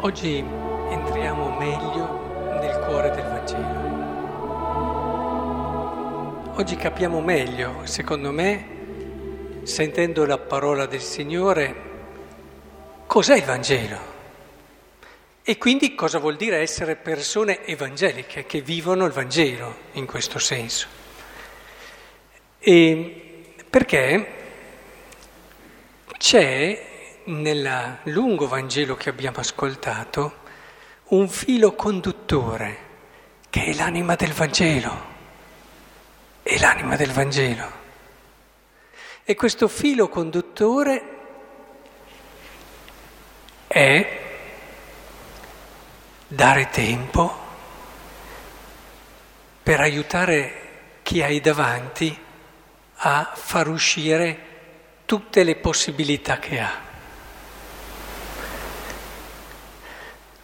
Oggi entriamo meglio nel cuore del Vangelo. Oggi capiamo meglio, secondo me, sentendo la parola del Signore, cos'è il Vangelo e quindi cosa vuol dire essere persone evangeliche che vivono il Vangelo in questo senso. E perché c'è nel lungo Vangelo che abbiamo ascoltato un filo conduttore che è l'anima del Vangelo. È l'anima del Vangelo. E questo filo conduttore è dare tempo per aiutare chi hai davanti a far uscire tutte le possibilità che ha.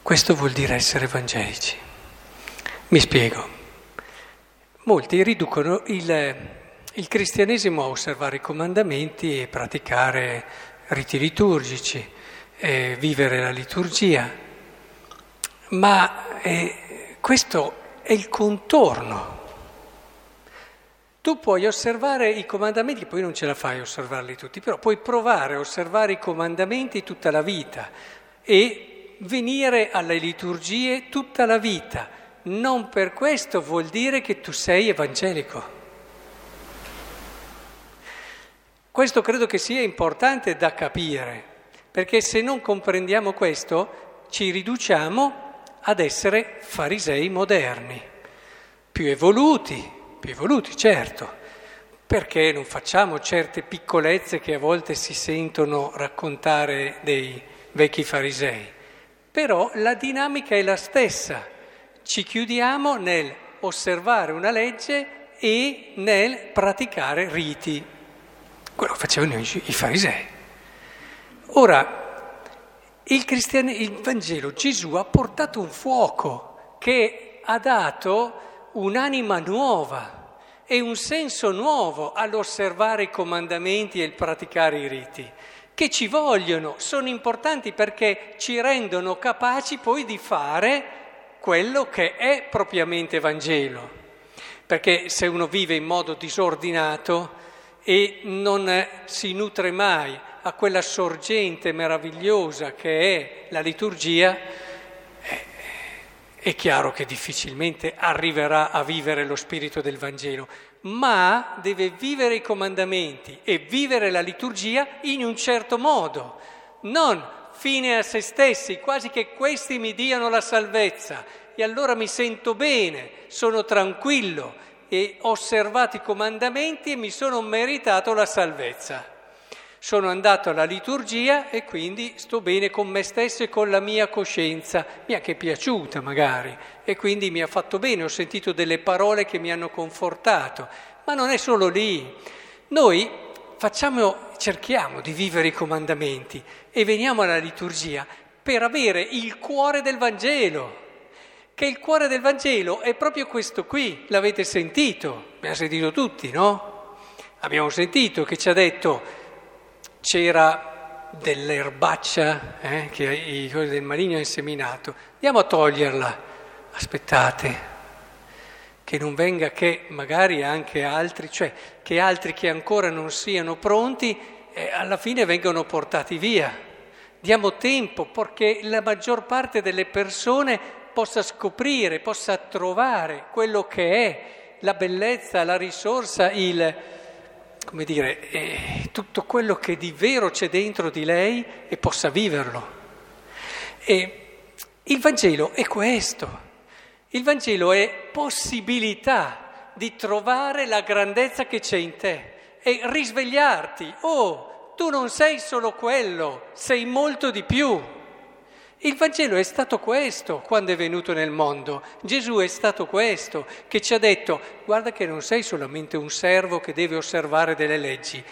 Questo vuol dire essere evangelici. Mi spiego. Molti riducono il, il cristianesimo a osservare i comandamenti e praticare riti liturgici, eh, vivere la liturgia, ma eh, questo è il contorno. Tu puoi osservare i comandamenti, poi non ce la fai a osservarli tutti, però puoi provare a osservare i comandamenti tutta la vita e venire alle liturgie tutta la vita. Non per questo vuol dire che tu sei evangelico. Questo credo che sia importante da capire, perché se non comprendiamo questo ci riduciamo ad essere farisei moderni, più evoluti, più evoluti certo, perché non facciamo certe piccolezze che a volte si sentono raccontare dei vecchi farisei. Però la dinamica è la stessa. Ci chiudiamo nel osservare una legge e nel praticare riti. Quello facevano i farisei. Ora, il, cristian... il Vangelo, Gesù ha portato un fuoco che ha dato un'anima nuova e un senso nuovo all'osservare i comandamenti e il praticare i riti che ci vogliono, sono importanti perché ci rendono capaci poi di fare quello che è propriamente Vangelo. Perché se uno vive in modo disordinato e non si nutre mai a quella sorgente meravigliosa che è la liturgia, eh, è chiaro che difficilmente arriverà a vivere lo spirito del Vangelo ma deve vivere i comandamenti e vivere la liturgia in un certo modo, non fine a se stessi, quasi che questi mi diano la salvezza e allora mi sento bene, sono tranquillo e ho osservato i comandamenti e mi sono meritato la salvezza. Sono andato alla liturgia e quindi sto bene con me stesso e con la mia coscienza. Mi è anche piaciuta magari e quindi mi ha fatto bene, ho sentito delle parole che mi hanno confortato. Ma non è solo lì. Noi facciamo, cerchiamo di vivere i comandamenti e veniamo alla liturgia per avere il cuore del Vangelo. Che il cuore del Vangelo è proprio questo qui, l'avete sentito, abbiamo sentito tutti, no? Abbiamo sentito che ci ha detto c'era dell'erbaccia eh, che i fiori del maligno ha inseminato, andiamo a toglierla, aspettate, che non venga che magari anche altri, cioè che altri che ancora non siano pronti, eh, alla fine vengano portati via. Diamo tempo perché la maggior parte delle persone possa scoprire, possa trovare quello che è la bellezza, la risorsa, il, come dire, eh, tutto quello che di vero c'è dentro di lei e possa viverlo. E il Vangelo è questo, il Vangelo è possibilità di trovare la grandezza che c'è in te e risvegliarti. Oh, tu non sei solo quello, sei molto di più. Il Vangelo è stato questo quando è venuto nel mondo. Gesù è stato questo che ci ha detto guarda che non sei solamente un servo che deve osservare delle leggi,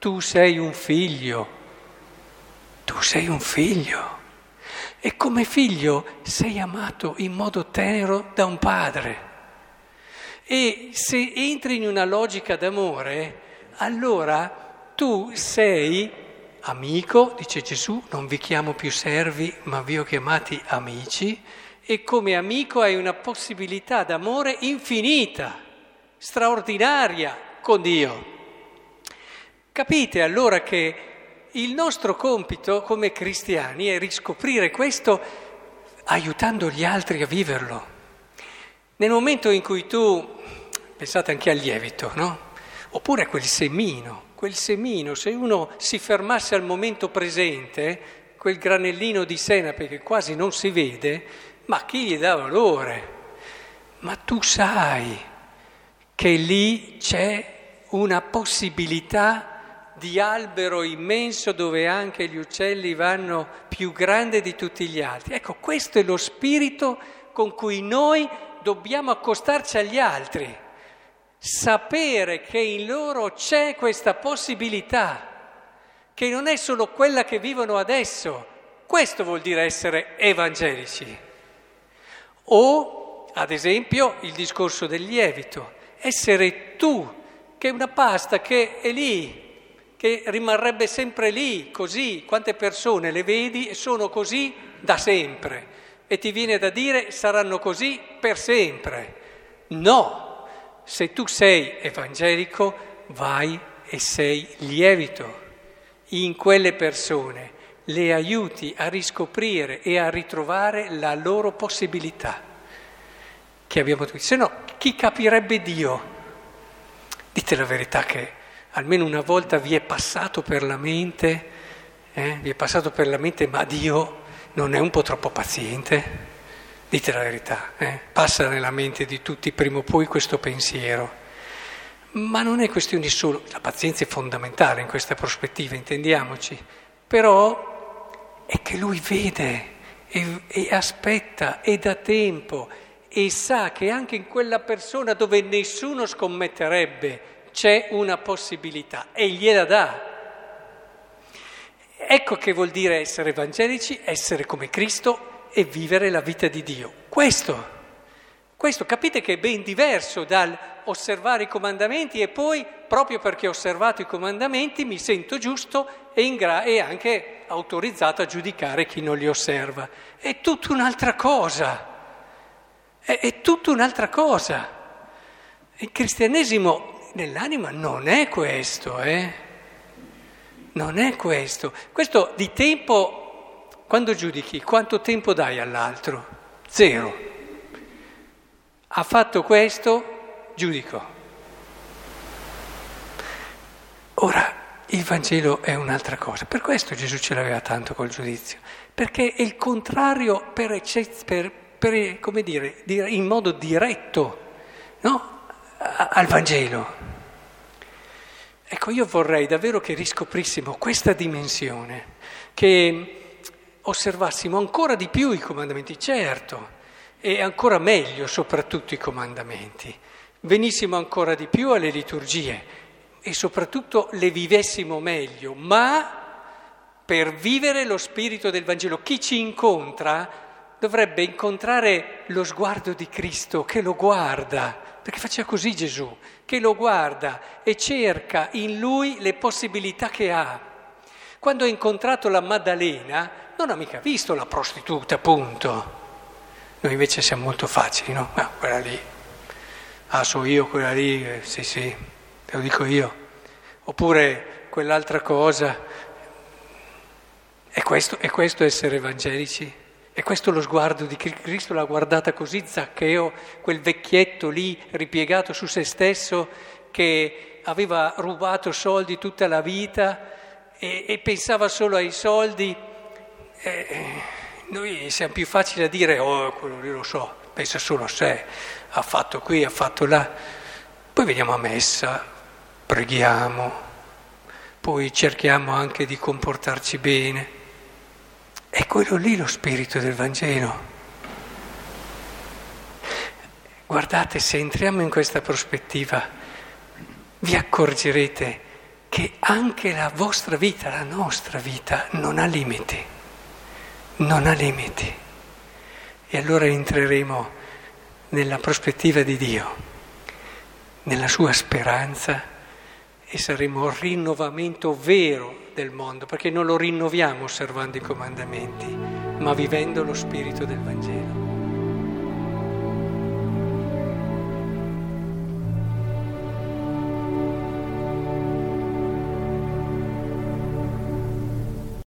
tu sei un figlio, tu sei un figlio. E come figlio sei amato in modo tenero da un padre. E se entri in una logica d'amore, allora tu sei amico, dice Gesù, non vi chiamo più servi, ma vi ho chiamati amici, e come amico hai una possibilità d'amore infinita, straordinaria con Dio. Capite allora che il nostro compito come cristiani è riscoprire questo aiutando gli altri a viverlo. Nel momento in cui tu, pensate anche al lievito, no? Oppure a quel semino, quel semino, se uno si fermasse al momento presente, quel granellino di senape che quasi non si vede, ma chi gli dà valore? Ma tu sai che lì c'è una possibilità di albero immenso dove anche gli uccelli vanno più grande di tutti gli altri. Ecco, questo è lo spirito con cui noi dobbiamo accostarci agli altri sapere che in loro c'è questa possibilità, che non è solo quella che vivono adesso. Questo vuol dire essere evangelici. O, ad esempio, il discorso del lievito, essere tu, che è una pasta che è lì, che rimarrebbe sempre lì, così, quante persone le vedi e sono così da sempre e ti viene da dire saranno così per sempre. No, se tu sei evangelico, vai e sei lievito in quelle persone, le aiuti a riscoprire e a ritrovare la loro possibilità che abbiamo tutti. Se no, chi capirebbe Dio? Dite la verità che almeno una volta vi è passato per la mente, eh? vi è passato per la mente, ma Dio non è un po' troppo paziente? Dite la verità, eh? passa nella mente di tutti prima o poi questo pensiero. Ma non è questione solo, la pazienza è fondamentale in questa prospettiva, intendiamoci, però è che lui vede e, e aspetta e da tempo e sa che anche in quella persona dove nessuno scommetterebbe c'è una possibilità e gliela dà. Ecco che vuol dire essere evangelici, essere come Cristo e vivere la vita di Dio. Questo, questo capite che è ben diverso dal osservare i comandamenti e poi, proprio perché ho osservato i comandamenti, mi sento giusto e, gra- e anche autorizzato a giudicare chi non li osserva. È tutta un'altra cosa. È, è tutta un'altra cosa. Il cristianesimo nell'anima non è questo, eh? Non è questo. Questo di tempo quando giudichi, quanto tempo dai all'altro? Zero. Ha fatto questo, giudico. Ora, il Vangelo è un'altra cosa. Per questo Gesù ce l'aveva tanto col giudizio. Perché è il contrario per, per, per come dire, in modo diretto no? al Vangelo. Ecco, io vorrei davvero che riscoprissimo questa dimensione, che osservassimo ancora di più i comandamenti, certo, e ancora meglio soprattutto i comandamenti, venissimo ancora di più alle liturgie e soprattutto le vivessimo meglio, ma per vivere lo spirito del Vangelo, chi ci incontra dovrebbe incontrare lo sguardo di Cristo che lo guarda, perché faceva così Gesù, che lo guarda e cerca in lui le possibilità che ha. Quando ha incontrato la Maddalena, non ha mica visto la prostituta, appunto. Noi invece siamo molto facili, no? Ah, quella lì, ah, so io quella lì, eh, sì, sì, te lo dico io. Oppure quell'altra cosa. È questo, è questo essere evangelici? È questo lo sguardo di Cristo? L'ha guardata così Zaccheo, quel vecchietto lì ripiegato su se stesso che aveva rubato soldi tutta la vita e, e pensava solo ai soldi eh, noi siamo più facili a dire, oh, quello lì lo so, pensa solo a sé, ha fatto qui, ha fatto là. Poi veniamo a messa, preghiamo, poi cerchiamo anche di comportarci bene. È quello lì lo spirito del Vangelo. Guardate, se entriamo in questa prospettiva, vi accorgerete che anche la vostra vita, la nostra vita, non ha limiti non ha limiti. E allora entreremo nella prospettiva di Dio, nella sua speranza e saremo il rinnovamento vero del mondo, perché non lo rinnoviamo osservando i comandamenti, ma vivendo lo spirito del Vangelo.